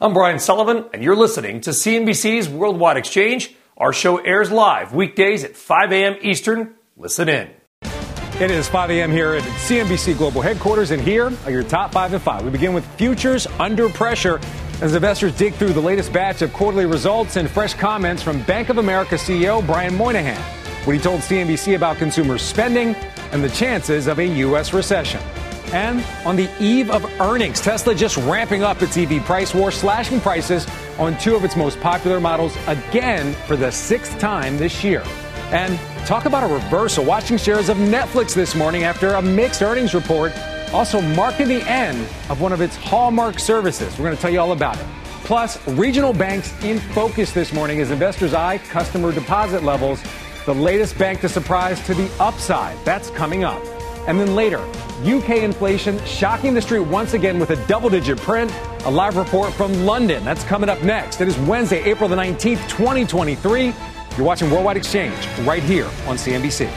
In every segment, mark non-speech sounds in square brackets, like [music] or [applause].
I'm Brian Sullivan, and you're listening to CNBC's Worldwide Exchange. Our show airs live weekdays at 5 a.m. Eastern. Listen in. It is 5 a.m. here at CNBC Global Headquarters, and here are your top five and five. We begin with futures under pressure as investors dig through the latest batch of quarterly results and fresh comments from Bank of America CEO Brian Moynihan, what he told CNBC about consumer spending and the chances of a U.S. recession. And on the eve of earnings, Tesla just ramping up its EV price war, slashing prices on two of its most popular models again for the sixth time this year. And talk about a reversal. Watching shares of Netflix this morning after a mixed earnings report, also marking the end of one of its hallmark services. We're going to tell you all about it. Plus, regional banks in focus this morning as investors eye customer deposit levels. The latest bank to surprise to the upside. That's coming up. And then later, UK inflation shocking the street once again with a double digit print. A live report from London. That's coming up next. It is Wednesday, April the 19th, 2023. You're watching Worldwide Exchange right here on CNBC.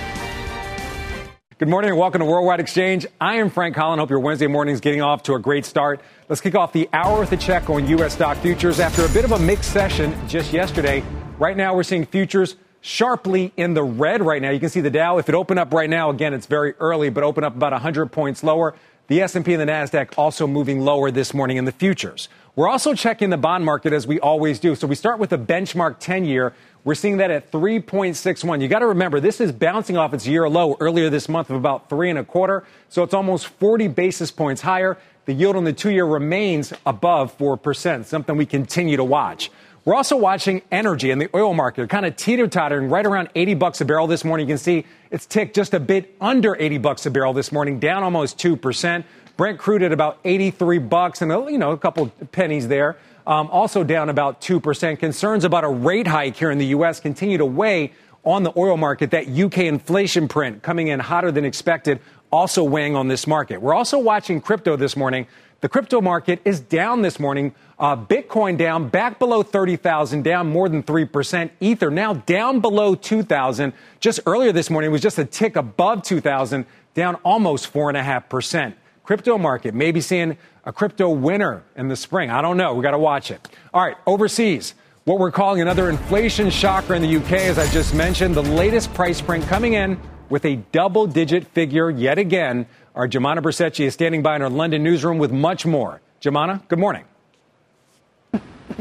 Good morning and welcome to Worldwide Exchange. I am Frank Holland. Hope your Wednesday morning is getting off to a great start. Let's kick off the hour with a check on U.S. stock futures after a bit of a mixed session just yesterday. Right now, we're seeing futures sharply in the red right now. You can see the Dow. If it opened up right now, again, it's very early, but open up about 100 points lower. The S&P and the Nasdaq also moving lower this morning in the futures. We're also checking the bond market as we always do. So we start with the benchmark 10 year. We're seeing that at 3.61. You got to remember, this is bouncing off its year low earlier this month of about three and a quarter. So it's almost 40 basis points higher. The yield on the two year remains above 4%, something we continue to watch. We're also watching energy and the oil market kind of teeter tottering right around 80 bucks a barrel this morning. You can see it's ticked just a bit under 80 bucks a barrel this morning, down almost 2%. Brent crude at about 83 bucks and, you know, a couple pennies there. Um, also down about 2%. Concerns about a rate hike here in the U.S. continue to weigh on the oil market. That UK inflation print coming in hotter than expected, also weighing on this market. We're also watching crypto this morning. The crypto market is down this morning. Uh, Bitcoin down, back below 30,000, down more than 3%. Ether now down below 2,000. Just earlier this morning, it was just a tick above 2,000, down almost 4.5%. Crypto market, maybe seeing a crypto winner in the spring. I don't know. We got to watch it. All right, overseas. What we're calling another inflation shocker in the UK, as I just mentioned, the latest price print coming in with a double digit figure yet again. Our Joumanna Bercetche is standing by in our London newsroom with much more. Joumanna, good morning.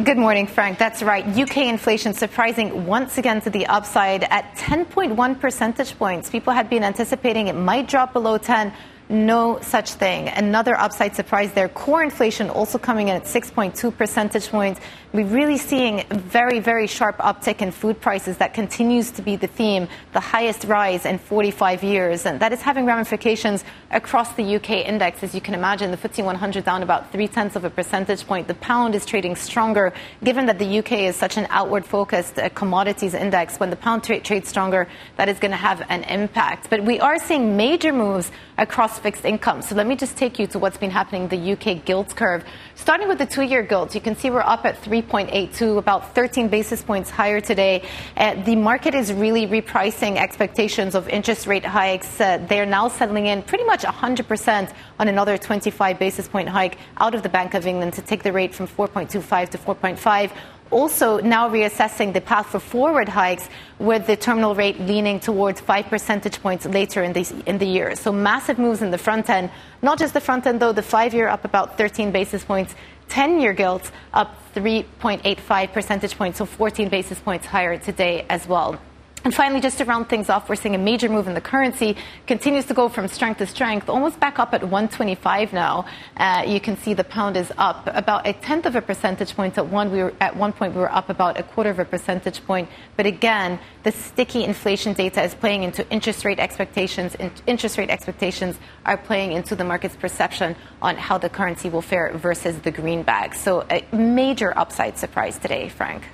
Good morning, Frank. That's right. UK inflation surprising once again to the upside at 10.1 percentage points. People had been anticipating it might drop below 10 no such thing. Another upside surprise there. Core inflation also coming in at 6.2 percentage points. We're really seeing a very, very sharp uptick in food prices. That continues to be the theme, the highest rise in 45 years. And that is having ramifications across the UK index. As you can imagine, the FTSE 100 down about three tenths of a percentage point. The pound is trading stronger, given that the UK is such an outward focused uh, commodities index. When the pound tra- trades stronger, that is going to have an impact. But we are seeing major moves across fixed income. So let me just take you to what's been happening in the UK gilt curve. Starting with the two year gilts, you can see we're up at 3.82, about 13 basis points higher today. Uh, the market is really repricing expectations of interest rate hikes. Uh, they're now settling in pretty much 100% on another 25 basis point hike out of the Bank of England to take the rate from 4.25 to 4.5 also now reassessing the path for forward hikes with the terminal rate leaning towards five percentage points later in the, in the year. So massive moves in the front end. Not just the front end, though, the five year up about 13 basis points, 10 year gilts up 3.85 percentage points, so 14 basis points higher today as well. And finally, just to round things off, we're seeing a major move in the currency. Continues to go from strength to strength, almost back up at 125 now. Uh, you can see the pound is up about a tenth of a percentage point. At one, we were at one point we were up about a quarter of a percentage point. But again, the sticky inflation data is playing into interest rate expectations. Interest rate expectations are playing into the market's perception on how the currency will fare versus the greenback. So a major upside surprise today, Frank.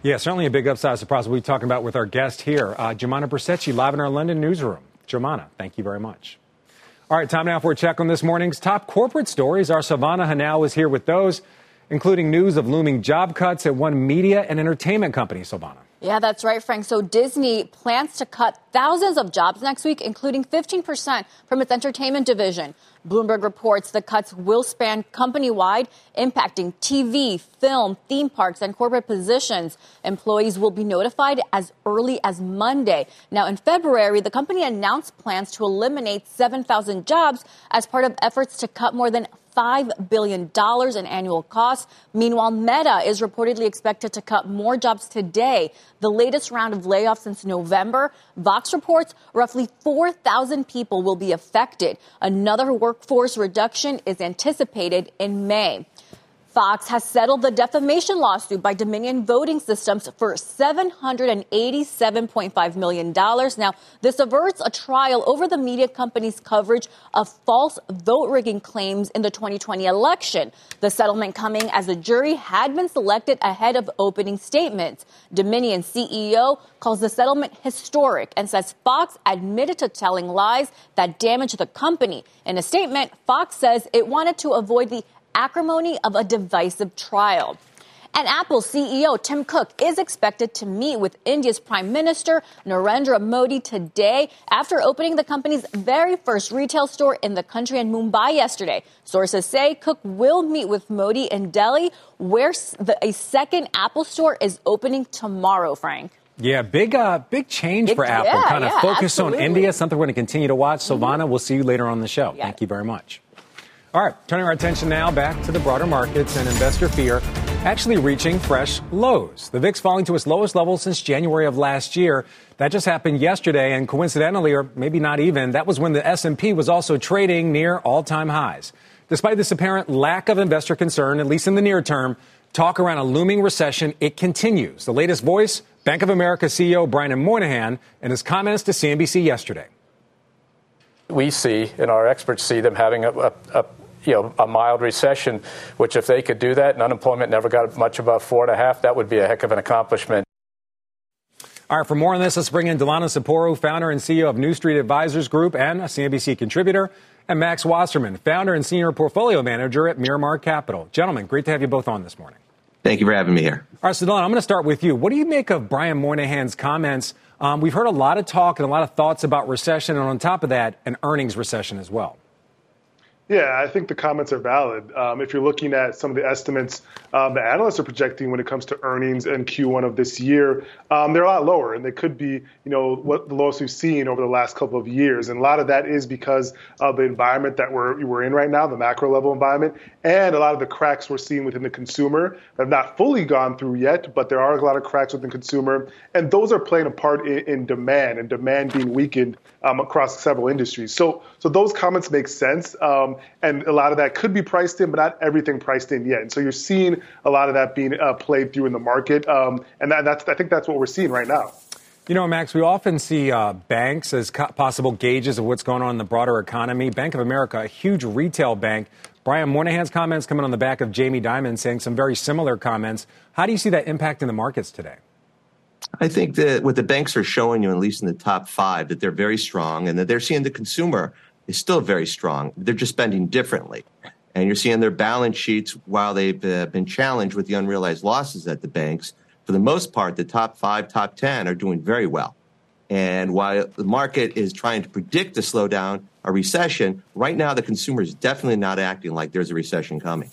Yeah, certainly a big upside surprise we'll be talking about with our guest here, uh, Joumanna Bercetche, live in our London newsroom. Joumanna, thank you very much. All right, time now for a check on this morning's top corporate stories. Our Silvana Henao is here with those, including news of looming job cuts at one media and entertainment company, Silvana. Yeah, that's right, Frank. So Disney plans to cut thousands of jobs next week, including 15% from its entertainment division. Bloomberg reports the cuts will span company wide, impacting TV, film, theme parks, and corporate positions. Employees will be notified as early as Monday. Now, in February, the company announced plans to eliminate 7,000 jobs as part of efforts to cut more than $5 billion in annual costs. Meanwhile, Meta is reportedly expected to cut more jobs today, the latest round of layoffs since November. Vox reports roughly 4,000 people will be affected. Another workforce reduction is anticipated in May. Fox has settled the defamation lawsuit by Dominion Voting Systems for $787.5 million. Now, this averts a trial over the media company's coverage of false vote rigging claims in the 2020 election. The settlement coming as a jury had been selected ahead of opening statements. Dominion CEO calls the settlement historic and says Fox admitted to telling lies that damaged the company. In a statement, Fox says it wanted to avoid the acrimony of a divisive trial. And Apple CEO Tim Cook is expected to meet with India's Prime Minister Narendra Modi today after opening the company's very first retail store in the country in Mumbai yesterday. Sources say Cook will meet with Modi in Delhi, where a second Apple store is opening tomorrow, Frank. Yeah, big uh, big change big, for Apple. Yeah, kind of yeah, focus absolutely. on India, something we're going to continue to watch. Silvana, mm-hmm. we'll see you later on the show. Yeah. Thank you very much. All right, turning our attention now back to the broader markets and investor fear actually reaching fresh lows. The VIX falling to its lowest level since January of last year. That just happened yesterday and coincidentally or maybe not even, that was when the S&P was also trading near all-time highs. Despite this apparent lack of investor concern at least in the near term, talk around a looming recession it continues. The latest voice, Bank of America CEO Brian Moynihan in his comments to CNBC yesterday we see and our experts see them having a, a, a, you know a mild recession, which if they could do that and unemployment never got much above four and a half, that would be a heck of an accomplishment. All right, for more on this, let's bring in Delano Saporu, founder and CEO of New Street Advisors Group and a CNBC contributor, and Max Wasserman, founder and senior portfolio manager at Miramar Capital. Gentlemen, great to have you both on this morning. Thank you for having me here. All right, so Delano, I'm going to start with you. What do you make of Brian Moynihan's comments? Um, we've heard a lot of talk and a lot of thoughts about recession, and on top of that, an earnings recession as well. Yeah, I think the comments are valid. Um, if you're looking at some of the estimates um, the analysts are projecting when it comes to earnings in Q1 of this year, um, they're a lot lower, and they could be, you know, what the lowest we've seen over the last couple of years. And a lot of that is because of the environment that we're we're in right now, the macro level environment, and a lot of the cracks we're seeing within the consumer that have not fully gone through yet, but there are a lot of cracks within consumer, and those are playing a part in, in demand and demand being weakened um, across several industries. So, so those comments make sense, um, and a lot of that could be priced in, but not everything priced in yet. And so you're seeing a lot of that being uh, played through in the market, um, and that, that's I think that's what we're seeing right now. You know, Max, we often see uh, banks as co- possible gauges of what's going on in the broader economy. Bank of America, a huge retail bank. Brian Moynihan's comments coming on the back of Jamie Dimon saying some very similar comments. How do you see that impacting the markets today? I think that what the banks are showing you, at least in the top five, that they're very strong and that they're seeing the consumer is still very strong. They're just spending differently. And you're seeing their balance sheets, while they've uh, been challenged with the unrealized losses at the banks, for the most part, the top five, top 10 are doing very well. And while the market is trying to predict a slowdown, a recession, right now the consumer is definitely not acting like there's a recession coming.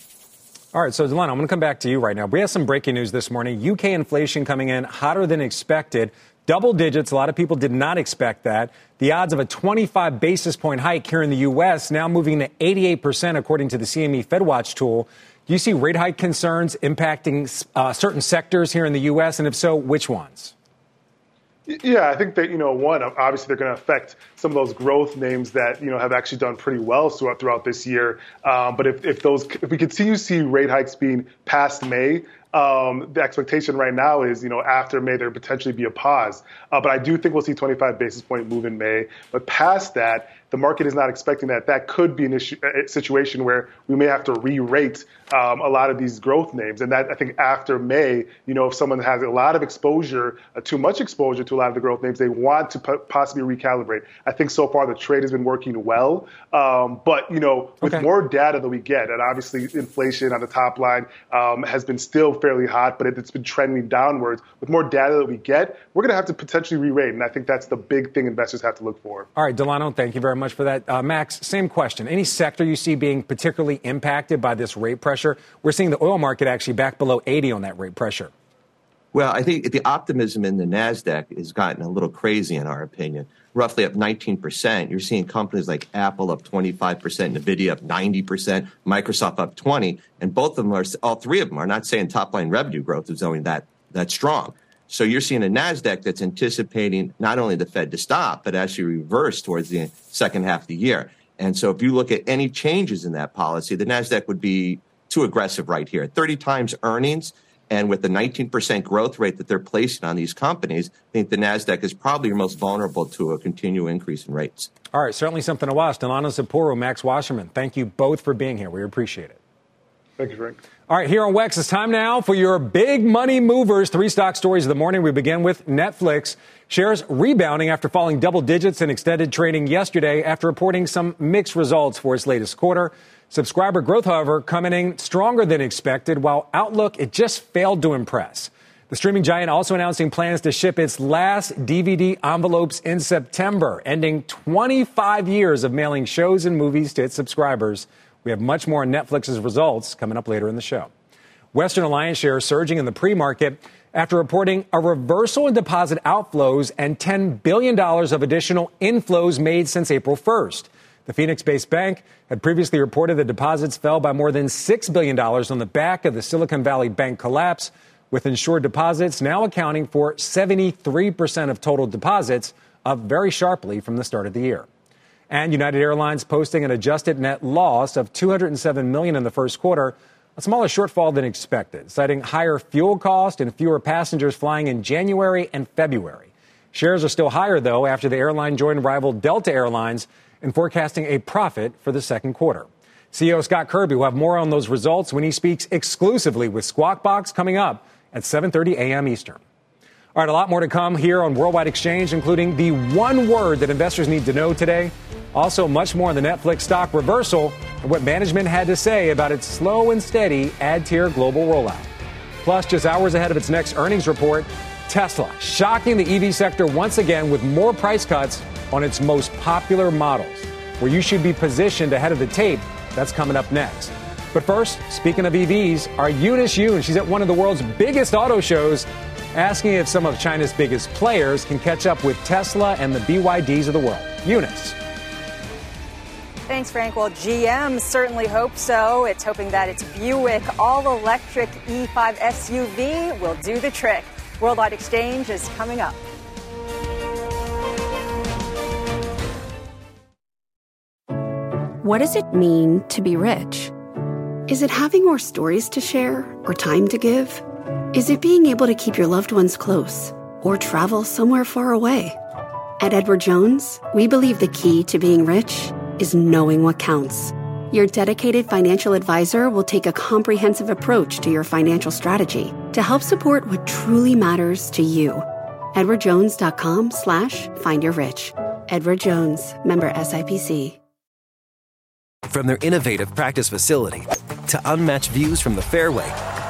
All right, so Delano, I'm going to come back to you right now. We have some breaking news this morning. UK inflation coming in hotter than expected. Double digits. A lot of people did not expect that. The odds of a 25 basis point hike here in the U.S. now moving to 88%, according to the CME FedWatch tool. Do you see rate hike concerns impacting uh, certain sectors here in the U.S.? And if so, which ones? Yeah, I think that you know one obviously they're going to affect some of those growth names that you know have actually done pretty well throughout throughout this year. Um, but if, if those if we continue to see rate hikes being past May, um, the expectation right now is, you know, after May there potentially be a pause. Uh, but I do think we'll see 25 basis point move in May. But past that, the market is not expecting that. That could be an issue, a situation where we may have to re-rate um, a lot of these growth names. And that I think after May, you know, if someone has a lot of exposure, uh, too much exposure to a lot of the growth names, they want to p- possibly recalibrate. I think so far the trade has been working well, um, but you know, with okay. more data that we get, and obviously inflation on the top line um, has been still fairly hot, but it, it's been trending downwards. With more data that we get, we're going to have to potentially re-rate, and I think that's the big thing investors have to look for. All right, Delano, thank you very much for that. Uh, Max, same question. Any sector you see being particularly impacted by this rate pressure? We're seeing the oil market actually back below 80 on that rate pressure. Well, I think the optimism in the NASDAQ has gotten a little crazy, in our opinion. Roughly up 19%. You're seeing companies like Apple up 25%, NVIDIA up 90%, Microsoft up 20 and both of them are, all three of them are not saying top line revenue growth is only that, that strong. So you're seeing a NASDAQ that's anticipating not only the Fed to stop, but actually reverse towards the second half of the year. And so if you look at any changes in that policy, the NASDAQ would be too aggressive right here. 30 times earnings, and with the 19% growth rate that they're placing on these companies, I think the NASDAQ is probably your most vulnerable to a continual increase in rates. All right, certainly something to watch. Delano Saporu, Max Wasserman, thank you both for being here. We appreciate it. Thank you, Frank. All right, here on Wex, it's time now for your big money movers. Three stock stories of the morning. We begin with Netflix. Shares rebounding after falling double digits in extended trading yesterday after reporting some mixed results for its latest quarter. Subscriber growth, however, coming in stronger than expected, while Outlook, it just failed to impress. The streaming giant also announcing plans to ship its last DVD envelopes in September, ending 25 years of mailing shows and movies to its subscribers. We have much more on Netflix's results coming up later in the show. Western Alliance shares surging in the pre market after reporting a reversal in deposit outflows and $10 billion of additional inflows made since April 1st. The Phoenix based bank had previously reported that deposits fell by more than $6 billion on the back of the Silicon Valley Bank collapse, with insured deposits now accounting for 73% of total deposits, up very sharply from the start of the year. And United Airlines posting an adjusted net loss of 207 million in the first quarter, a smaller shortfall than expected, citing higher fuel cost and fewer passengers flying in January and February. Shares are still higher though after the airline joined rival Delta Airlines in forecasting a profit for the second quarter. CEO Scott Kirby will have more on those results when he speaks exclusively with Squawk Box coming up at 7:30 a.m. Eastern. All right, a lot more to come here on Worldwide Exchange, including the one word that investors need to know today. Also, much more on the Netflix stock reversal and what management had to say about its slow and steady ad tier global rollout. Plus, just hours ahead of its next earnings report, Tesla shocking the EV sector once again with more price cuts on its most popular models. Where you should be positioned ahead of the tape, that's coming up next. But first, speaking of EVs, our Eunice Yoon, she's at one of the world's biggest auto shows asking if some of China's biggest players can catch up with Tesla and the BYDs of the world. Eunice. Thanks, Frank. Well, GM certainly hopes so. It's hoping that its Buick all electric E5 SUV will do the trick. Worldwide Exchange is coming up. What does it mean to be rich? Is it having more stories to share or time to give? Is it being able to keep your loved ones close or travel somewhere far away? At Edward Jones, we believe the key to being rich is knowing what counts. Your dedicated financial advisor will take a comprehensive approach to your financial strategy to help support what truly matters to you. EdwardJones.com slash find your rich. Edward Jones, member SIPC. From their innovative practice facility to unmatched views from the fairway,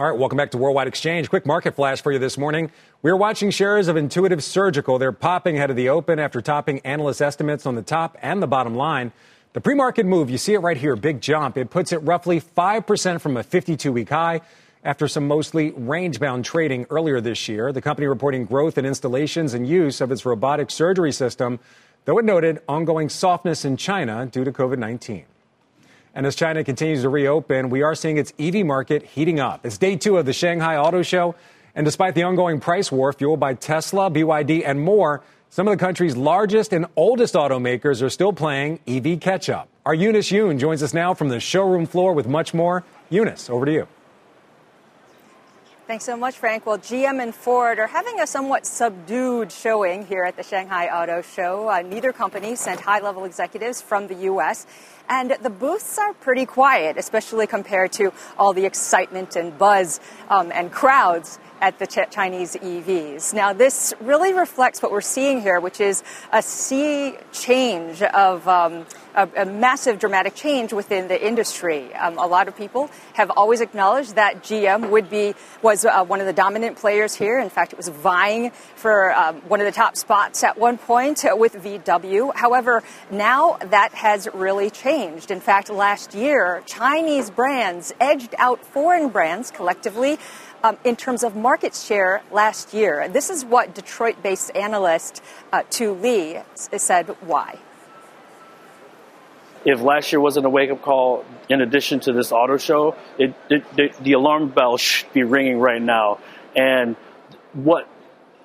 All right, welcome back to Worldwide Exchange. Quick market flash for you this morning. We're watching shares of Intuitive Surgical. They're popping ahead of the open after topping analyst estimates on the top and the bottom line. The pre market move, you see it right here, big jump. It puts it roughly 5% from a 52 week high after some mostly range bound trading earlier this year. The company reporting growth in installations and use of its robotic surgery system, though it noted ongoing softness in China due to COVID 19. And as China continues to reopen, we are seeing its EV market heating up. It's day two of the Shanghai Auto Show. And despite the ongoing price war fueled by Tesla, BYD, and more, some of the country's largest and oldest automakers are still playing EV catch up. Our Eunice Yoon joins us now from the showroom floor with much more. Eunice, over to you. Thanks so much, Frank. Well, GM and Ford are having a somewhat subdued showing here at the Shanghai Auto Show. Uh, neither company sent high level executives from the U.S. And the booths are pretty quiet, especially compared to all the excitement and buzz um, and crowds at the Chinese EVs. Now, this really reflects what we're seeing here, which is a sea change of um, a, a, massive, dramatic change within the industry. Um, a lot of people have always acknowledged that GM would be was uh, one of the dominant players here. In fact, it was vying for um, one of the top spots at one point with VW. However, now that has really changed. In fact, last year, Chinese brands edged out foreign brands collectively um, in terms of market share last year. This is what Detroit based analyst uh, Tu Le said why. If last year wasn't a wake up call, in addition to this auto show, it, it, the alarm bell [laughs] should be ringing right now. And what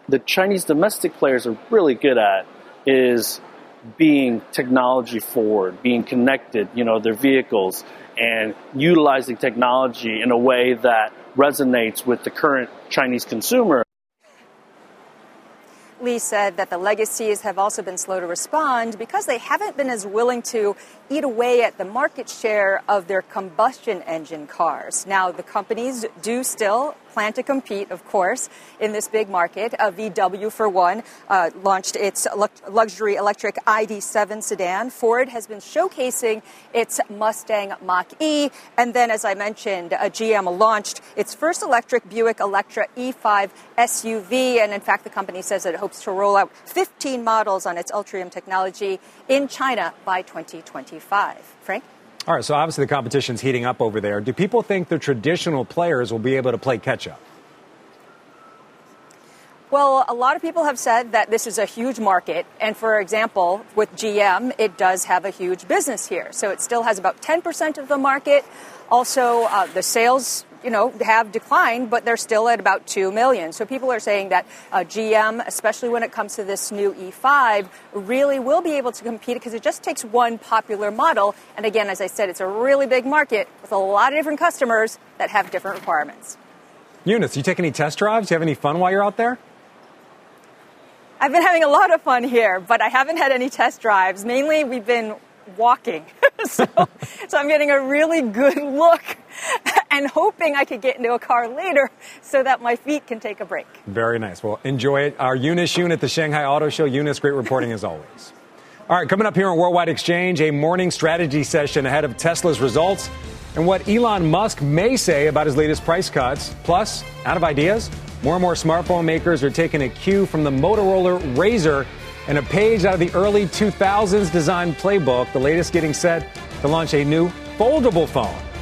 the Chinese domestic players are really good at is being technology forward, being connected, you know, their vehicles, and utilizing technology in a way that resonates with the current Chinese consumer. Le said that the legacies have also been slow to respond because they haven't been as willing to eat away at the market share of their combustion engine cars. Now, the companies do still plan to compete, of course, in this big market. Uh, VW, for one, uh, launched its luxury electric ID7 sedan. Ford has been showcasing its Mustang Mach E. And then, as I mentioned, uh, GM launched its first electric Buick Electra E5 SUV. And in fact, the company says that it hopes to roll out 15 models on its Ultium technology in China by 2025. Frank? All right, so obviously the competition's heating up over there. Do people think the traditional players will be able to play catch up? Well, a lot of people have said that this is a huge market. And for example, with GM, it does have a huge business here. So it still has about 10% of the market. Also, uh, the sales you know, have declined, but they're still at about 2 million. So people are saying that uh, GM, especially when it comes to this new E5, really will be able to compete because it just takes one popular model. And again, as I said, it's a really big market with a lot of different customers that have different requirements. Eunice, you take any test drives? You have any fun while you're out there? I've been having a lot of fun here, but I haven't had any test drives. Mainly, we've been walking. [laughs] so, so I'm getting a really good look and hoping I could get into a car later so that my feet can take a break. Very nice. Well, enjoy it. Our Eunice Yoon at the Shanghai Auto Show. Eunice, great reporting as always. All right, coming up here on Worldwide Exchange, a morning strategy session ahead of Tesla's results and what Elon Musk may say about his latest price cuts. Plus, out of ideas, more and more smartphone makers are taking a cue from the Motorola Razr and a page out of the early 2000s design playbook, the latest getting set to launch a new foldable phone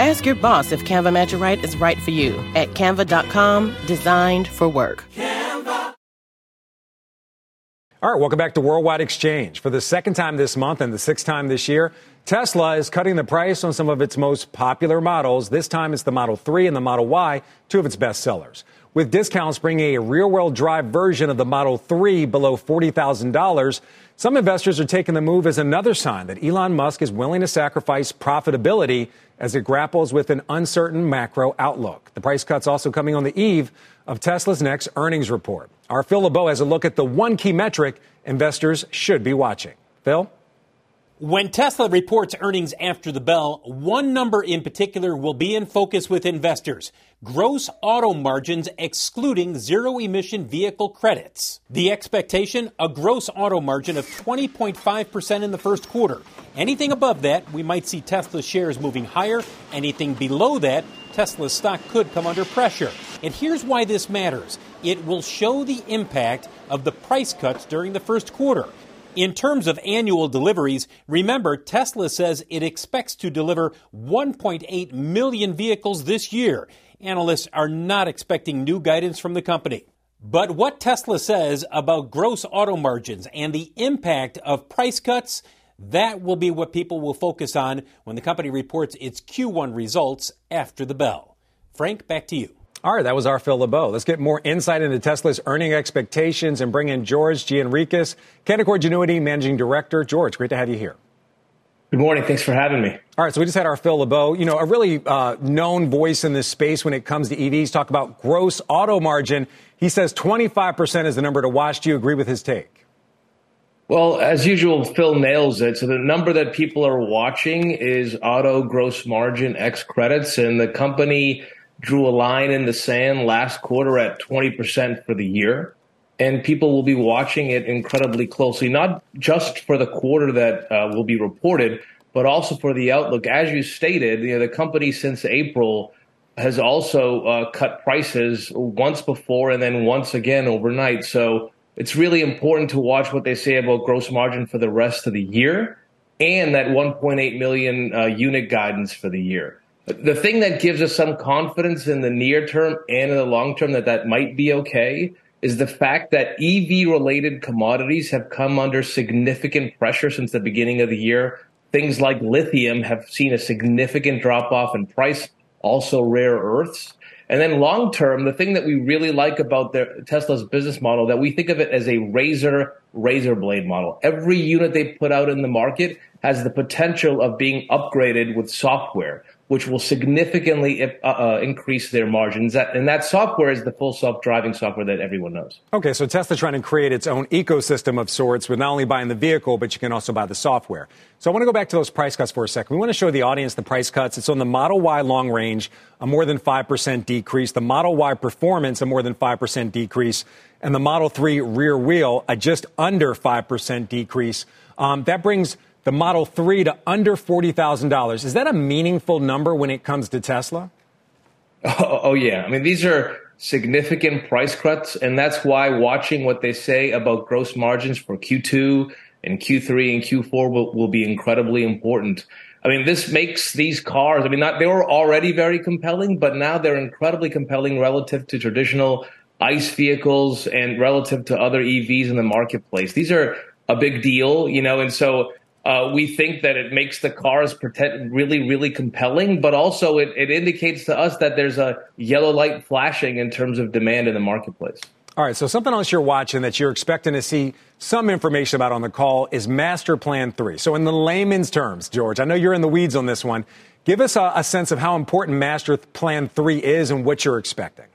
Ask your boss if Canva Magic Write is right for you at canva.com, designed for work. Canva. All right, welcome back to Worldwide Exchange. For the second time this month and the sixth time this year, Tesla is cutting the price on some of its most popular models. This time it's the Model 3 and the Model Y, two of its best sellers. With discounts bringing a rear wheel drive version of the Model 3 below $40,000. Some investors are taking the move as another sign that Elon Musk is willing to sacrifice profitability as it grapples with an uncertain macro outlook. The price cuts also coming on the eve of Tesla's next earnings report. Our Phil LeBeau has a look at the one key metric investors should be watching. Phil? When Tesla reports earnings after the bell, one number in particular will be in focus with investors gross auto margins excluding zero emission vehicle credits. The expectation a gross auto margin of 20.5% in the first quarter. Anything above that, we might see Tesla shares moving higher. Anything below that, Tesla's stock could come under pressure. And here's why this matters it will show the impact of the price cuts during the first quarter. In terms of annual deliveries, remember Tesla says it expects to deliver 1.8 million vehicles this year. Analysts are not expecting new guidance from the company. But what Tesla says about gross auto margins and the impact of price cuts, that will be what people will focus on when the company reports its Q1 results after the bell. Frank, back to you. All right, that was our Phil LeBeau. Let's get more insight into Tesla's earning expectations and bring in George Gianarikas, Canaccord Genuity Managing Director. George, great to have you here. Good morning. Thanks for having me. All right, so we just had our Phil LeBeau, you know, a really uh, known voice in this space when it comes to EVs. Talk about gross auto margin. He says 25% is the number to watch. Do you agree with his take? Well, as usual, Phil nails it. So the number that people are watching is auto gross margin X credits, and the company drew a line in the sand last quarter at 20% for the year. And people will be watching it incredibly closely, not just for the quarter that uh, will be reported, but also for the outlook. As you stated, you know, the company since April has also uh, cut prices once before and then once again overnight. So it's really important to watch what they say about gross margin for the rest of the year and that 1.8 million uh, unit guidance for the year. The thing that gives us some confidence in the near term and in the long term that that might be okay is the fact that EV related commodities have come under significant pressure since the beginning of the year. Things like lithium have seen a significant drop off in price, also rare earths. And then long term, the thing that we really like about their, Tesla's business model that we think of it as a razor razor blade model. Every unit they put out in the market has the potential of being upgraded with software which will significantly uh, uh, increase their margins. And that software is the full self-driving software that everyone knows. Okay, so Tesla trying to create its own ecosystem of sorts with not only buying the vehicle, but you can also buy the software. So I want to go back to those price cuts for a second. We want to show the audience the price cuts. It's on the Model Y long range, a more than 5% decrease, the Model Y performance, a more than 5% decrease, and the Model 3 rear wheel, a just under 5% decrease. Um, that brings the Model 3 to under $40,000. Is that a meaningful number when it comes to Tesla? Oh, [laughs] oh, yeah. I mean, these are significant price cuts, and that's why watching what they say about gross margins for Q2 and Q3 and Q4 will, will be incredibly important. I mean, this makes these cars, I mean, not, they were already very compelling, but now they're incredibly compelling relative to traditional ICE vehicles and relative to other EVs in the marketplace. These are a big deal, you know, and so uh, we think that it makes the cars pretend really, really compelling, but also it, it indicates to us that there's a yellow light flashing in terms of demand in the marketplace. All right, so something else you're watching that you're expecting to see some information about on the call is Master Plan 3. So, in the layman's terms, George, I know you're in the weeds on this one. Give us a, a sense of how important Master Plan 3 is and what you're expecting.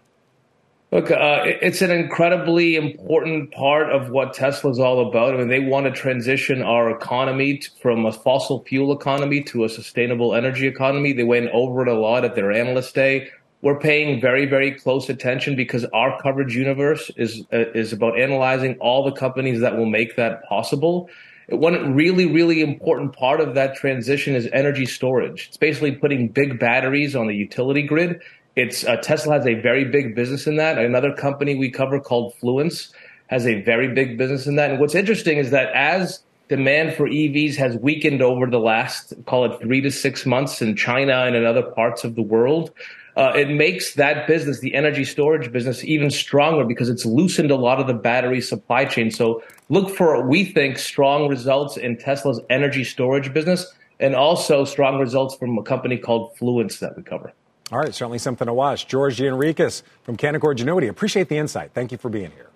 Look, uh, it's an incredibly important part of what Tesla's all about. I mean, they want to transition our economy to, from a fossil fuel economy to a sustainable energy economy. They went over it a lot at their analyst day. We're paying very, very close attention because our coverage universe is uh, is about analyzing all the companies that will make that possible. One really, really important part of that transition is energy storage. It's basically putting big batteries on the utility grid it's uh, Tesla has a very big business in that. Another company we cover called Fluence has a very big business in that. And what's interesting is that as demand for EVs has weakened over the last, call it three to six months in China and in other parts of the world, uh, it makes that business, the energy storage business, even stronger because it's loosened a lot of the battery supply chain. So look for, we think, strong results in Tesla's energy storage business and also strong results from a company called Fluence that we cover. All right, certainly something to watch. George Gianarikas from Canaccord Genuity. Appreciate the insight. Thank you for being here.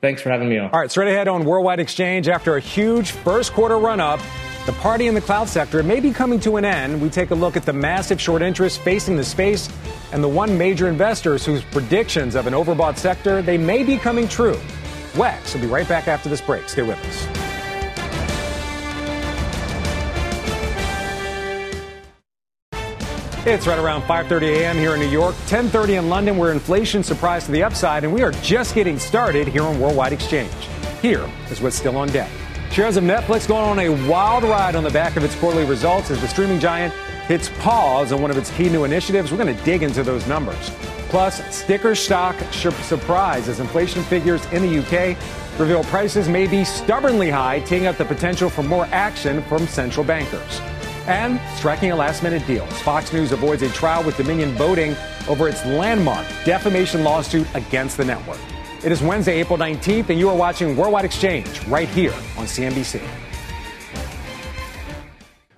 Thanks for having me on. All right, straight ahead on Worldwide Exchange. After a huge first quarter run up, the party in the cloud sector may be coming to an end. We take a look at the massive short interest facing the space and the one major investors whose predictions of an overbought sector they may be coming true. WEX will be right back after this break. Stay with us. It's right around 5:30 a.m. here in New York, 10:30 in London, where inflation surprised to the upside, and we are just getting started here on Worldwide Exchange. Here is what's still on deck. Shares of Netflix going on a wild ride on the back of its quarterly results as the streaming giant hits pause on one of its key new initiatives. We're going to dig into those numbers. Plus, sticker shock surprise as inflation figures in the UK reveal prices may be stubbornly high, teeing up the potential for more action from central bankers and striking a last minute deal. Fox News avoids a trial with Dominion voting over its landmark defamation lawsuit against the network. It is Wednesday, April 19th, and you are watching Worldwide Exchange right here on CNBC.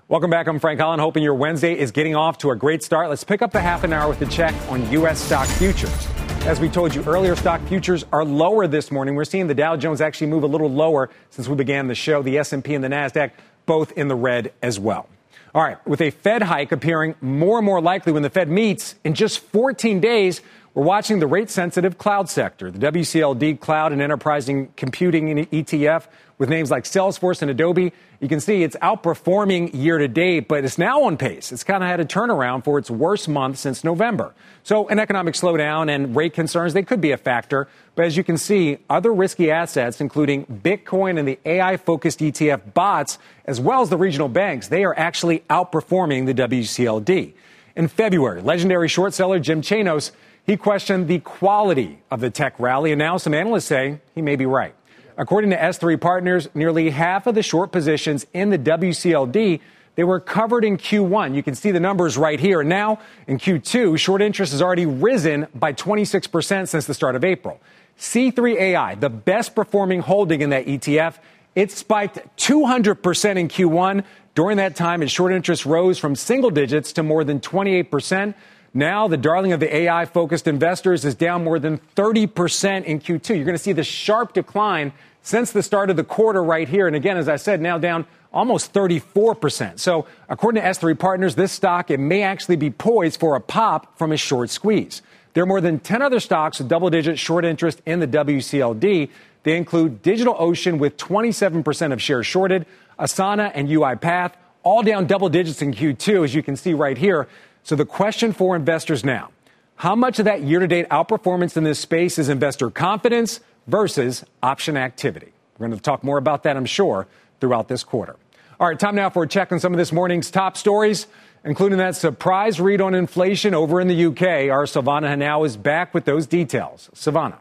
Welcome back. I'm Frank Holland, hoping your Wednesday is getting off to a great start. Let's pick up the half an hour with a check on U.S. stock futures. As we told you earlier, stock futures are lower this morning. We're seeing the Dow Jones actually move a little lower since we began the show. The S&P and the Nasdaq both in the red as well. All right, with a Fed hike appearing more and more likely when the Fed meets in just 14 days, we're watching the rate sensitive cloud sector. The WCLD Cloud and Enterprising Computing ETF with names like Salesforce and Adobe. You can see it's outperforming year to date, but it's now on pace. It's kind of had a turnaround for its worst month since November. So an economic slowdown and rate concerns, they could be a factor. But as you can see, other risky assets, including Bitcoin and the AI focused ETF BOTZ, as well as the regional banks, they are actually outperforming the WCLD. In February, legendary short seller Jim Chanos, he questioned the quality of the tech rally, and now some analysts say he may be right. According to S3 Partners, nearly half of the short positions in the WCLD they were covered in Q1. You can see the numbers right here. Now, in Q2, short interest has already risen by 26% since the start of April. C3.ai, the best performing holding in that ETF, it spiked 200% in Q1. During that time, its short interest rose from single digits to more than 28%. Now, the darling of the AI focused investors is down more than 30% in Q2. You're going to see the sharp decline since the start of the quarter right here. And again, as I said, now down almost 34%. So, according to S3 Partners, this stock, it may actually be poised for a pop from a short squeeze. There are more than 10 other stocks with double digit short interest in the WCLD. They include DigitalOcean with 27% of shares shorted, Asana and UiPath, all down double digits in Q2, as you can see right here. So the question for investors now how much of that year to date outperformance in this space is investor confidence versus option activity? We're going to talk more about that, I'm sure, throughout this quarter. All right, time now for a check on some of this morning's top stories, including that surprise read on inflation over in the UK. Our Silvana Henao is back with those details. Silvana.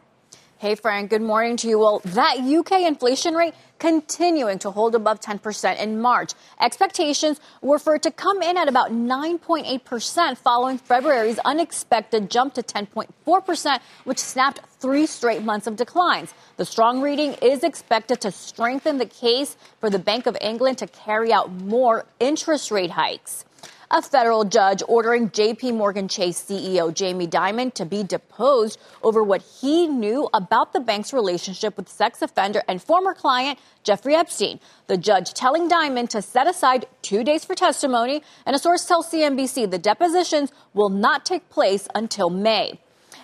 Hey, Frank, good morning to you. Well, that UK inflation rate continuing to hold above 10% in March. Expectations were for it to come in at about 9.8% following February's unexpected jump to 10.4%, which snapped three straight months of declines. The strong reading is expected to strengthen the case for the Bank of England to carry out more interest rate hikes a federal judge ordering JP Morgan Chase CEO Jamie Dimon to be deposed over what he knew about the bank's relationship with sex offender and former client Jeffrey Epstein. The judge telling Dimon to set aside two days for testimony, and a source tells CNBC the depositions will not take place until May.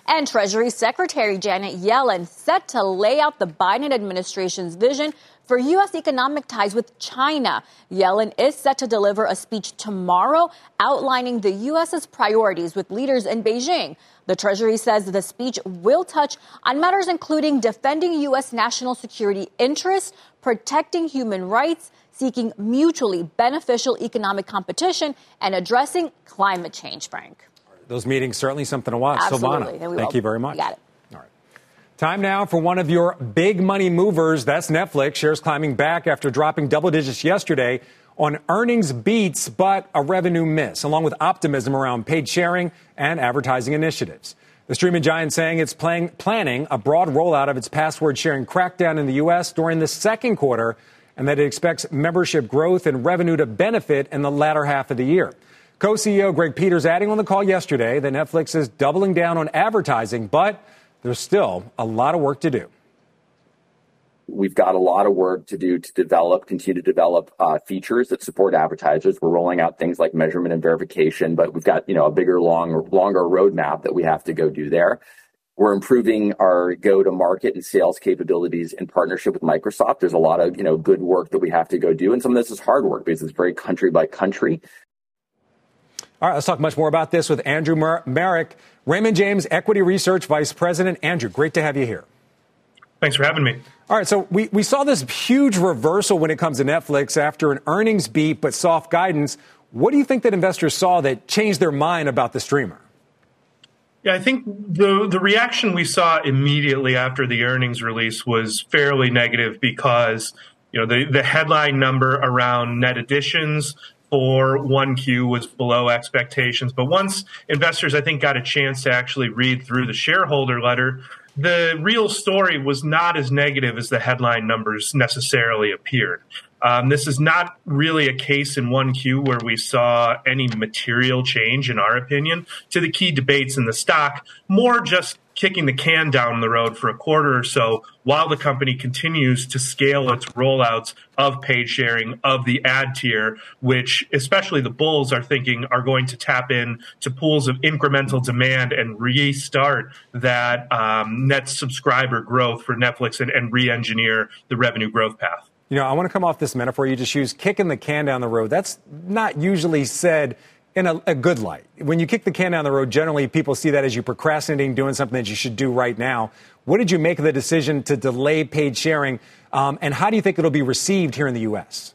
And Treasury Secretary Janet Yellen set to lay out the Biden administration's vision for U.S. economic ties with China. Yellen is set to deliver a speech tomorrow outlining the U.S.'s priorities with leaders in Beijing. The Treasury says the speech will touch on matters including defending U.S. national security interests, protecting human rights, seeking mutually beneficial economic competition, and addressing climate change, Frank. Those meetings certainly something to watch. Absolutely. Silvana, thank you very much. You got it. All right. Time now for one of your big money movers. That's Netflix. Shares climbing back after dropping double digits yesterday on earnings beats, but a revenue miss, along with optimism around paid sharing and advertising initiatives. The streaming giant saying it's playing, planning a broad rollout of its password sharing crackdown in the U.S. during the second quarter, and that it expects membership growth and revenue to benefit in the latter half of the year. Co CEO Greg Peters adding on the call yesterday that Netflix is doubling down on advertising, but there's still a lot of work to do. We've got a lot of work to do to develop, continue to develop uh, features that support advertisers. We're rolling out things like measurement and verification, but we've got you know a bigger, long, longer roadmap that we have to go do there. We're improving our go-to-market and sales capabilities in partnership with Microsoft. There's a lot of you know good work that we have to go do, and some of this is hard work because it's very country by country. All right, let's talk much more about this with Andrew Marok, Raymond James Equity Research Vice President. Andrew, great to have you here. Thanks for having me. All right, so we, we saw this huge reversal when it comes to Netflix after an earnings beat but soft guidance. What do you think that investors saw that changed their mind about the streamer? Yeah, I think the the reaction we saw immediately after the earnings release was fairly negative because you know the the headline number around net additions for 1Q was below expectations. But once investors, I think, got a chance to actually read through the shareholder letter, the real story was not as negative as the headline numbers necessarily appeared. Um, this is not really a case in 1Q where we saw any material change, in our opinion, to the key debates in the stock, more just kicking the can down the road for a quarter or so while the company continues to scale its rollouts of paid sharing of the ad tier, which especially the bulls are thinking are going to tap in to pools of incremental demand and restart that um, net subscriber growth for Netflix and, and re-engineer the revenue growth path. You know, I want to come off this metaphor you just used, kicking the can down the road. That's not usually said in a, a, good light. When you kick the can down the road, generally people see that as you procrastinating doing something that you should do right now. What did you make of the decision to delay paid sharing, um, and how do you think it'll be received here in the U.S.?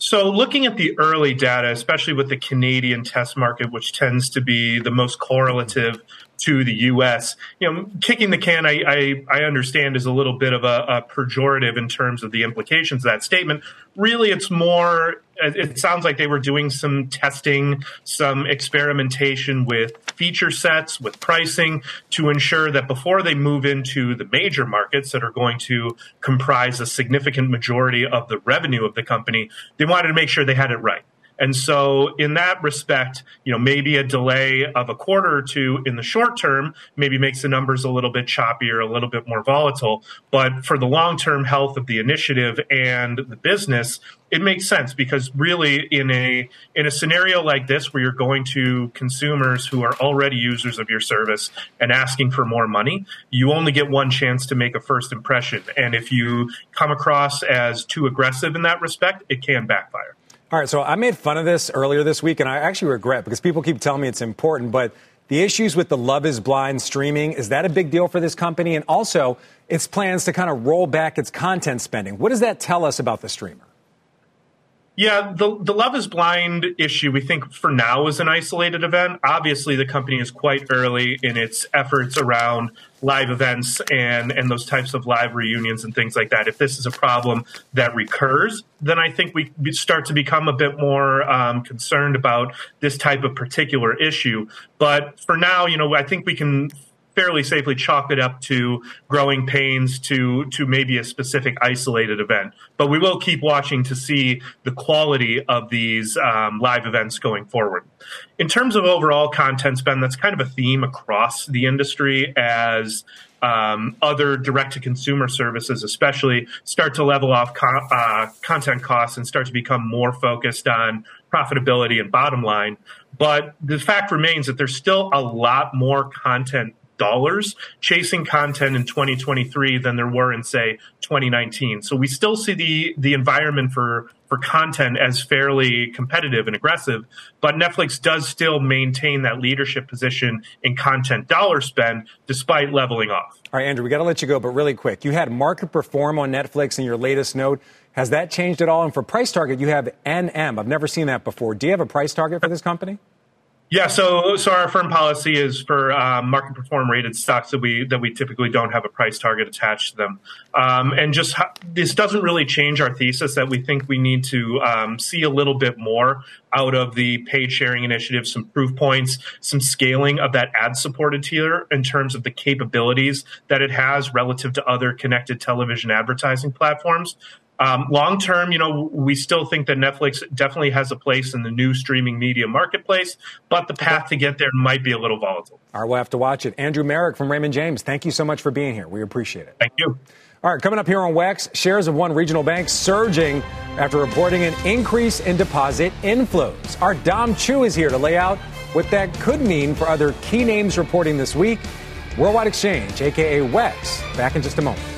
So, looking at the early data, especially with the Canadian test market, which tends to be the most correlative to the U.S. You know, kicking the can, I, I, I understand, is a little bit of a, a, pejorative in terms of the implications of that statement. Really, it's more, it sounds like they were doing some testing, some experimentation with feature sets, with pricing to ensure that before they move into the major markets that are going to comprise a significant majority of the revenue of the company, they wanted to make sure they had it right. And so, in that respect, you know, maybe a delay of a quarter or two in the short term maybe makes the numbers a little bit choppier, a little bit more volatile. But for the long term health of the initiative and the business, it makes sense because really in a in a scenario like this where you're going to consumers who are already users of your service and asking for more money you only get one chance to make a first impression and if you come across as too aggressive in that respect it can backfire all right, so I made fun of this earlier this week, and I actually regret because people keep telling me it's important, but the issues with the Love is Blind streaming, is that a big deal for this company? And also, its plans to kind of roll back its content spending. What does that tell us about the streamer? Yeah, the the Love is Blind issue we think for now is an isolated event. Obviously, the company is quite early in its efforts around live events and and those types of live reunions and things like that. If this is a problem that recurs, then I think we start to become a bit more um, concerned about this type of particular issue. But for now, you know, I think we can fairly safely chalk it up to growing pains to to maybe a specific isolated event. But we will keep watching to see the quality of these um, live events going forward. In terms of overall content spend, that's kind of a theme across the industry as um, other direct to consumer services, especially, start to level off uh, content costs and start to become more focused on profitability and bottom line. But the fact remains that there's still a lot more content dollars chasing content in 2023 than there were in say 2019. So we still see the the environment for for content as fairly competitive and aggressive, but Netflix does still maintain that leadership position in content dollar spend despite leveling off. All right, Andrew, we got to let you go, but really quick, you had market perform on Netflix in your latest note. Has that changed at all? And for price target, you have NM. I've never seen that before. Do you have a price target for this company? Yeah, so so our firm policy is for um, market perform rated stocks that we that we typically don't have a price target attached to them, um, and just ha- this doesn't really change our thesis that we think we need to um, see a little bit more out of the paid sharing initiative, some proof points, some scaling of that ad supported tier in terms of the capabilities that it has relative to other connected television advertising platforms Um, long term, you know, we still think that Netflix definitely has a place in the new streaming media marketplace, but the path to get there might be a little volatile. All right, we'll have to watch it. Andrew Marok from Raymond James, thank you so much for being here. We appreciate it. Thank you. All right, coming up here on WEX, shares of one regional bank surging after reporting an increase in deposit inflows. Our Dom Chu is here to lay out what that could mean for other key names reporting this week. Worldwide Exchange, aka WEX, back in just a moment.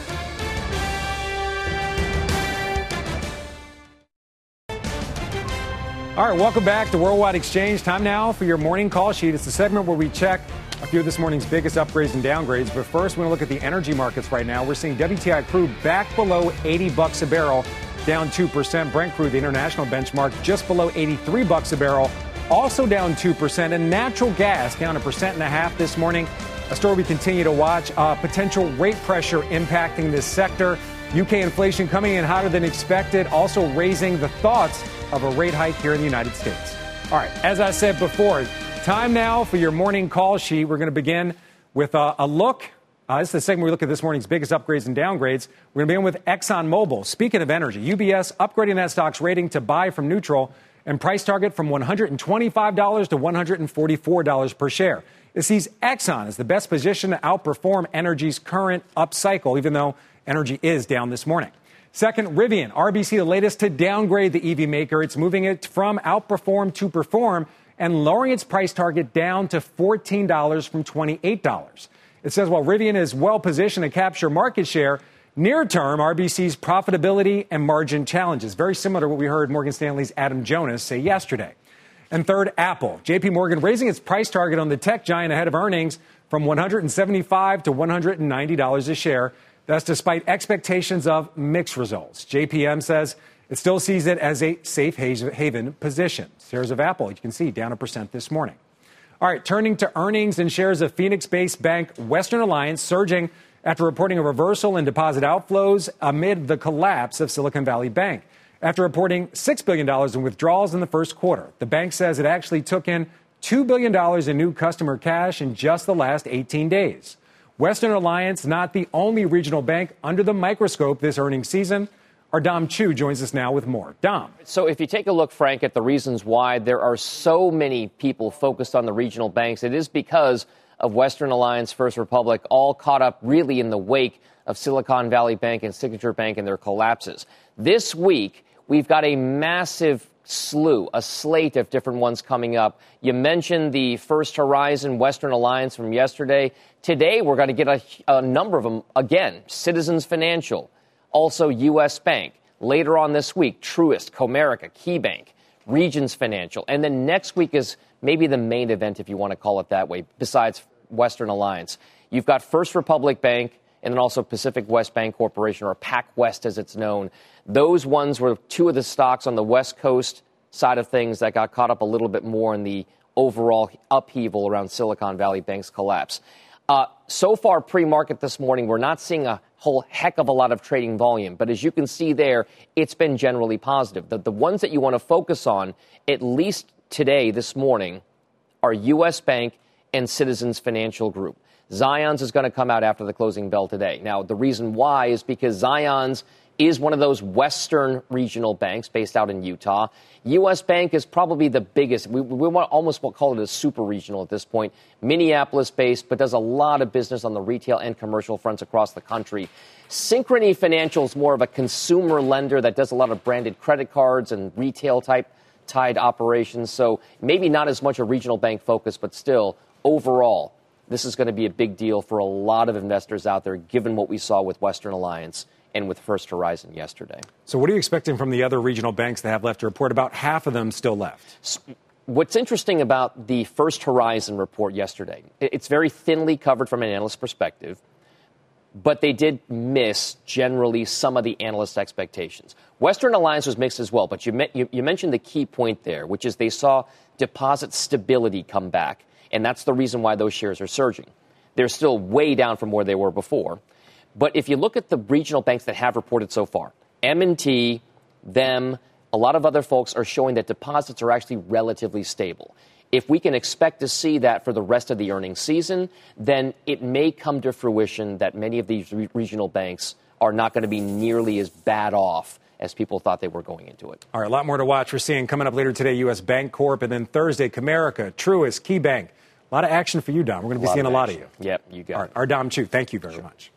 All right, welcome back to Worldwide Exchange. Time now for your morning call sheet. It's the segment where we check a few of this morning's biggest upgrades and downgrades. But first, we want to look at the energy markets right now. We're seeing WTI crude back below 80 bucks a barrel, down 2%. Brent crude, the international benchmark, just below 83 bucks a barrel, also down 2%. And natural gas down a percent and a half this morning. A story we continue to watch. Uh, potential rate pressure impacting this sector. UK inflation coming in hotter than expected, also raising the thoughts of a rate hike here in the United States. All right, as I said before, time now for your morning call sheet. We're going to begin with a, a look. Uh, this is the segment we look at this morning's biggest upgrades and downgrades. We're going to begin with ExxonMobil. Speaking of energy, UBS upgrading that stock's rating to buy from neutral and price target from $125 to $144 per share. It sees Exxon as the best position to outperform energy's current upcycle, even though energy is down this morning. Second, Rivian, RBC, the latest to downgrade the EV maker. It's moving it from outperform to perform and lowering its price target down to $14 from $28. It says while Rivian is well positioned to capture market share, near term, RBC's profitability and margin challenges. Very similar to what we heard Morgan Stanley's Adam Jonas say yesterday. And third, Apple. JP Morgan raising its price target on the tech giant ahead of earnings from $175 to $190 a share. That's despite expectations of mixed results. JPM says it still sees it as a safe haven position. Shares of Apple, you can see, down a percent this morning. All right, turning to earnings and shares of Phoenix based bank Western Alliance surging after reporting a reversal in deposit outflows amid the collapse of Silicon Valley Bank. After reporting $6 billion in withdrawals in the first quarter, the bank says it actually took in $2 billion in new customer cash in just the last 18 days. Western Alliance, not the only regional bank under the microscope this earnings season. Our Dom Chu joins us now with more. Dom. So, if you take a look, Frank, at the reasons why there are so many people focused on the regional banks, it is because of Western Alliance, First Republic, all caught up really in the wake of Silicon Valley Bank and Signature Bank and their collapses. This week, we've got a massive slew, a slate of different ones coming up. You mentioned the First Horizon Western Alliance from yesterday. Today, we're going to get a, a number of them again Citizens Financial, also U.S. Bank. Later on this week, Truist, Comerica, KeyBank, Regions Financial. And then next week is maybe the main event, if you want to call it that way, besides Western Alliance. You've got First Republic Bank and then also Pacific West Bank Corporation, or PacWest as it's known. Those ones were two of the stocks on the West Coast side of things that got caught up a little bit more in the overall upheaval around Silicon Valley Bank's collapse. Uh, so far, pre market this morning, we're not seeing a whole heck of a lot of trading volume. But as you can see there, it's been generally positive. The, the ones that you want to focus on, at least today, this morning, are U.S. Bank and Citizens Financial Group. Zions is going to come out after the closing bell today. Now, the reason why is because Zions is one of those Western regional banks based out in Utah. U.S. Bank is probably the biggest. We, we want almost what call it a super regional at this point. Minneapolis based, but does a lot of business on the retail and commercial fronts across the country. Synchrony Financial is more of a consumer lender that does a lot of branded credit cards and retail type tied operations. So maybe not as much a regional bank focus, but still overall this is going to be a big deal for a lot of investors out there, given what we saw with Western Alliance and with First Horizon yesterday. So, what are you expecting from the other regional banks that have left to report? About half of them still left. What's interesting about the First Horizon report yesterday, it's very thinly covered from an analyst perspective, but they did miss generally some of the analyst expectations. Western Alliance was mixed as well, but you, you, you mentioned the key point there, which is they saw deposit stability come back and that's the reason why those shares are surging. They're still way down from where they were before. But if you look at the regional banks that have reported so far, M&T, them, a lot of other folks are showing that deposits are actually relatively stable. If we can expect to see that for the rest of the earnings season, then it may come to fruition that many of these re- regional banks are not going to be nearly as bad off as people thought they were going into it. All right, a lot more to watch. We're seeing coming up later today U.S. Bank Corp, and then Thursday, Comerica, Truist, KeyBank. A lot of action for you, Dom. We're going to be seeing a lot of you. Yep, you got it. All right, it. our Dom Chu, thank you very sure. much.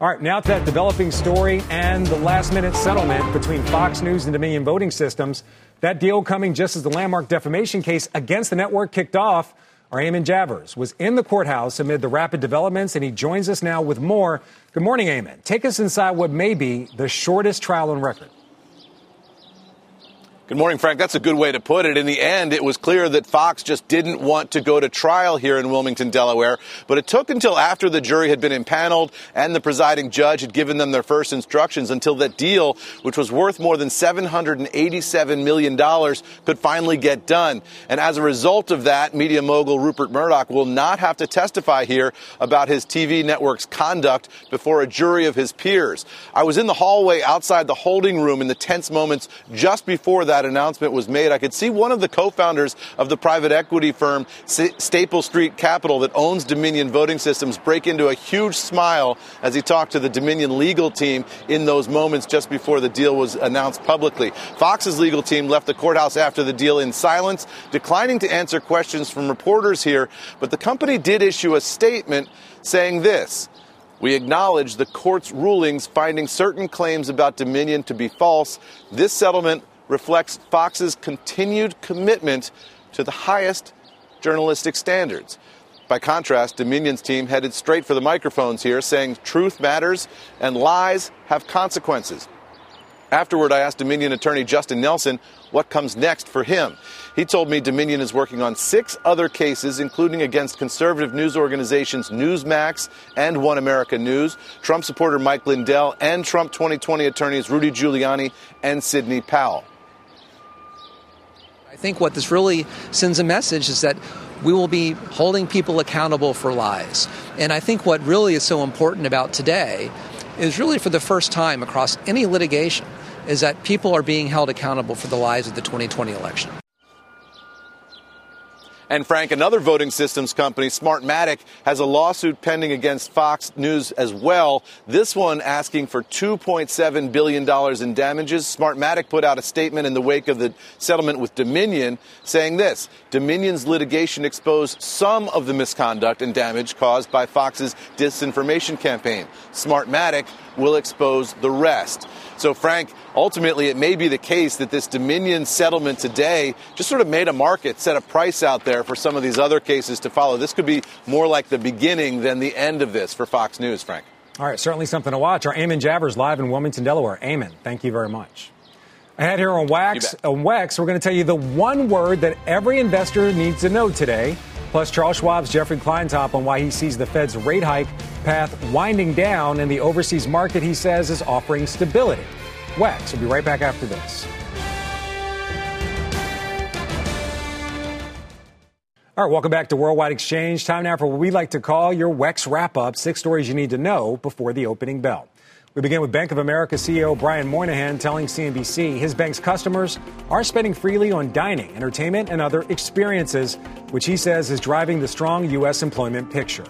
All right, now to that developing story and the last minute settlement between Fox News and Dominion Voting Systems. That deal coming just as the landmark defamation case against the network kicked off. Our Eamon Javers was in the courthouse amid the rapid developments, and he joins us now with more. Good morning, Eamon. Take us inside what may be the shortest trial on record. Good morning, Frank. That's a good way to put it. In the end, it was clear that Fox just didn't want to go to trial here in Wilmington, Delaware. But it took until after the jury had been impaneled and the presiding judge had given them their first instructions until that deal, which was worth more than $787 million, could finally get done. And as a result of that, media mogul Rupert Murdoch will not have to testify here about his TV network's conduct before a jury of his peers. I was in the hallway outside the holding room in the tense moments just before that that announcement was made, I could see one of the co-founders of the private equity firm Staple Street Capital that owns Dominion Voting Systems break into a huge smile as he talked to the Dominion legal team in those moments just before the deal was announced publicly. Fox's legal team left the courthouse after the deal in silence, declining to answer questions from reporters here, but the company did issue a statement saying this. We acknowledge the court's rulings finding certain claims about Dominion to be false. This settlement reflects Fox's continued commitment to the highest journalistic standards. By contrast, Dominion's team headed straight for the microphones here, saying truth matters and lies have consequences. Afterward, I asked Dominion attorney Justin Nelson what comes next for him. He told me Dominion is working on six other cases, including against conservative news organizations Newsmax and One America News, Trump supporter Mike Lindell, and Trump 2020 attorneys Rudy Giuliani and Sidney Powell. I think what this really sends a message is that we will be holding people accountable for lies. And I think what really is so important about today is really for the first time across any litigation is that people are being held accountable for the lies of the 2020 election. And Frank, another voting systems company, Smartmatic, has a lawsuit pending against Fox News as well. This one asking for $2.7 billion in damages. Smartmatic put out a statement in the wake of the settlement with Dominion saying this Dominion's litigation exposed some of the misconduct and damage caused by Fox's disinformation campaign. Smartmatic will expose the rest. So, Frank, ultimately, it may be the case that this Dominion settlement today just sort of made a market, set a price out there for some of these other cases to follow. This could be more like the beginning than the end of this for Fox News, Frank. All right, certainly something to watch. Our Eamon Javers live in Wilmington, Delaware. Eamon, thank you very much. Ahead here on Wax, on Wex, we're going to tell you the one word that every investor needs to know today. Plus, Charles Schwab's Jeffrey Kleintop on why he sees the Fed's rate hike path winding down and the overseas market he says is offering stability. Wex will be right back after this. All right, welcome back to Worldwide Exchange. Time now for what we like to call your WEX wrap up six stories you need to know before the opening bell. We begin with Bank of America CEO Brian Moynihan telling CNBC his bank's customers are spending freely on dining, entertainment, and other experiences, which he says is driving the strong U.S. employment picture.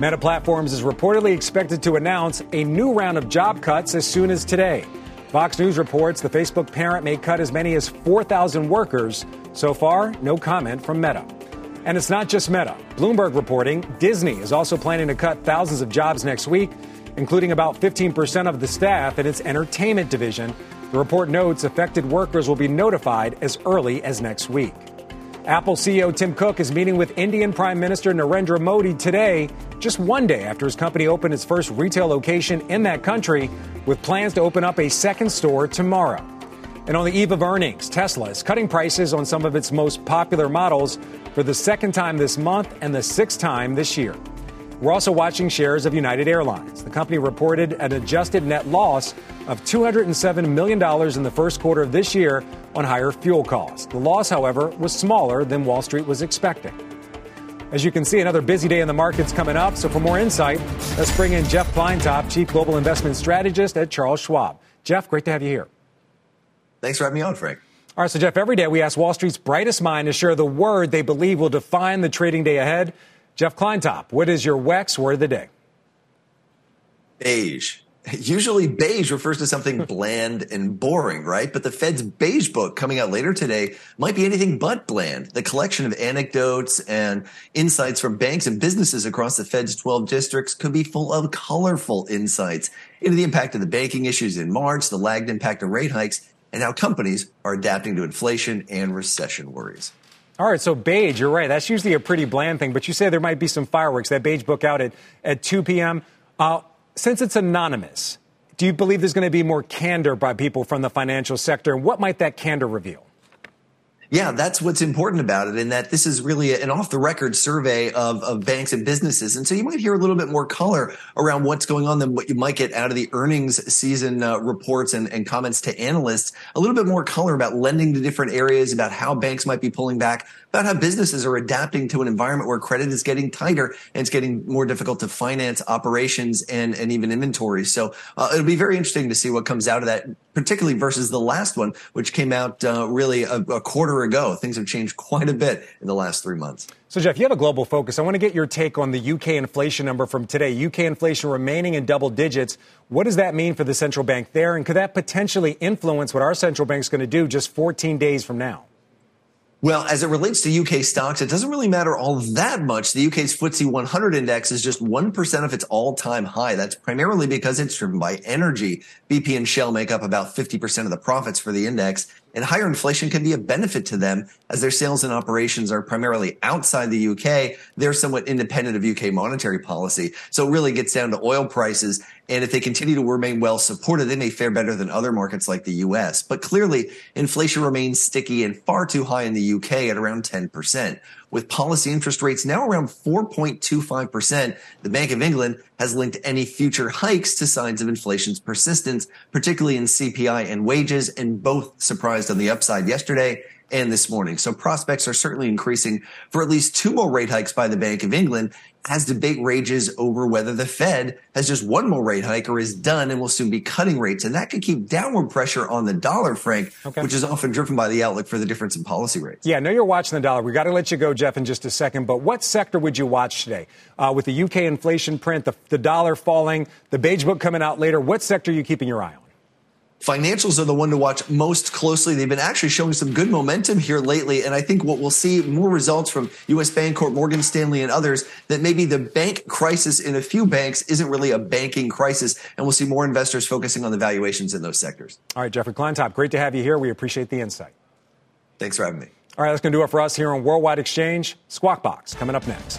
Meta Platforms is reportedly expected to announce a new round of job cuts as soon as today. Fox News reports the Facebook parent may cut as many as 4,000 workers. So far, no comment from Meta. And it's not just Meta. Bloomberg reporting Disney is also planning to cut thousands of jobs next week including about 15% of the staff in its entertainment division. The report notes affected workers will be notified as early as next week. Apple CEO Tim Cook is meeting with Indian Prime Minister Narendra Modi today, just one day after his company opened its first retail location in that country, with plans to open up a second store tomorrow. And on the eve of earnings, Tesla is cutting prices on some of its most popular models for the second time this month and the sixth time this year. We're also watching shares of United Airlines. The company reported an adjusted net loss of $207 million in the first quarter of this year on higher fuel costs. The loss, however, was smaller than Wall Street was expecting. As you can see, another busy day in the markets coming up. So, for more insight, let's bring in Jeff Kleintop, Chief Global Investment Strategist at Charles Schwab. Jeff, great to have you here. Thanks for having me on, Frank. All right, so Jeff, every day we ask Wall Street's brightest mind to share the word they believe will define the trading day ahead. Jeff Kleintop, what is your WEX word of the day? Beige. [laughs] Usually beige refers to something [laughs] bland and boring, right? But the Fed's beige book coming out later today might be anything but bland. The collection of anecdotes and insights from banks and businesses across the Fed's 12 districts could be full of colorful insights into the impact of the banking issues in March, the lagged impact of rate hikes, and how companies are adapting to inflation and recession worries. All right, so beige, you're right. That's usually a pretty bland thing, but you say there might be some fireworks. That beige book out at, at 2 p.m. Uh, since it's anonymous, do you believe there's going to be more candor by people from the financial sector? And what might that candor reveal? Yeah, that's what's important about it, in that this is really an off the record survey of, of banks and businesses. And so you might hear a little bit more color around what's going on than what you might get out of the earnings season uh, reports and, and comments to analysts. A little bit more color about lending to different areas, about how banks might be pulling back, about how businesses are adapting to an environment where credit is getting tighter and it's getting more difficult to finance operations and, and even inventory. So uh, it'll be very interesting to see what comes out of that, particularly versus the last one, which came out uh, really a, a quarter ago. Things have changed quite a bit in the last three months. So, Jeff, you have a global focus. I want to get your take on the UK inflation number from today. UK inflation remaining in double digits. What does that mean for the central bank there? And could that potentially influence what our central bank is going to do just 14 days from now? Well, as it relates to UK stocks, it doesn't really matter all that much. The UK's FTSE 100 index is just 1% of its all time high. That's primarily because it's driven by energy. BP and Shell make up about 50% of the profits for the index and higher inflation can be a benefit to them as their sales and operations are primarily outside the UK. They're somewhat independent of UK monetary policy. So it really gets down to oil prices. And if they continue to remain well supported, they may fare better than other markets like the US. But clearly, inflation remains sticky and far too high in the UK at around 10% with policy interest rates now around 4.25%. The Bank of England has linked any future hikes to signs of inflation's persistence, particularly in CPI and wages, and both surprised on the upside yesterday and this morning. So prospects are certainly increasing for at least two more rate hikes by the Bank of England as debate rages over whether the Fed has just one more rate hike or is done and will soon be cutting rates. And that could keep downward pressure on the dollar, Frank, okay. which is often driven by the outlook for the difference in policy rates. Yeah, I know you're watching the dollar. We got to let you go, Jeff, in just a second. But what sector would you watch today? Uh, with the UK inflation print, the, the dollar falling, the beige book coming out later, what sector are you keeping your eye on? Financials are the one to watch most closely. They've been actually showing some good momentum here lately. And I think what we'll see more results from US Bancorp, Morgan Stanley, and others that maybe the bank crisis in a few banks isn't really a banking crisis. And we'll see more investors focusing on the valuations in those sectors. All right, Jeffrey Kleintop, great to have you here. We appreciate the insight. Thanks for having me. All right, that's going to do it for us here on Worldwide Exchange. Squawk Box coming up next.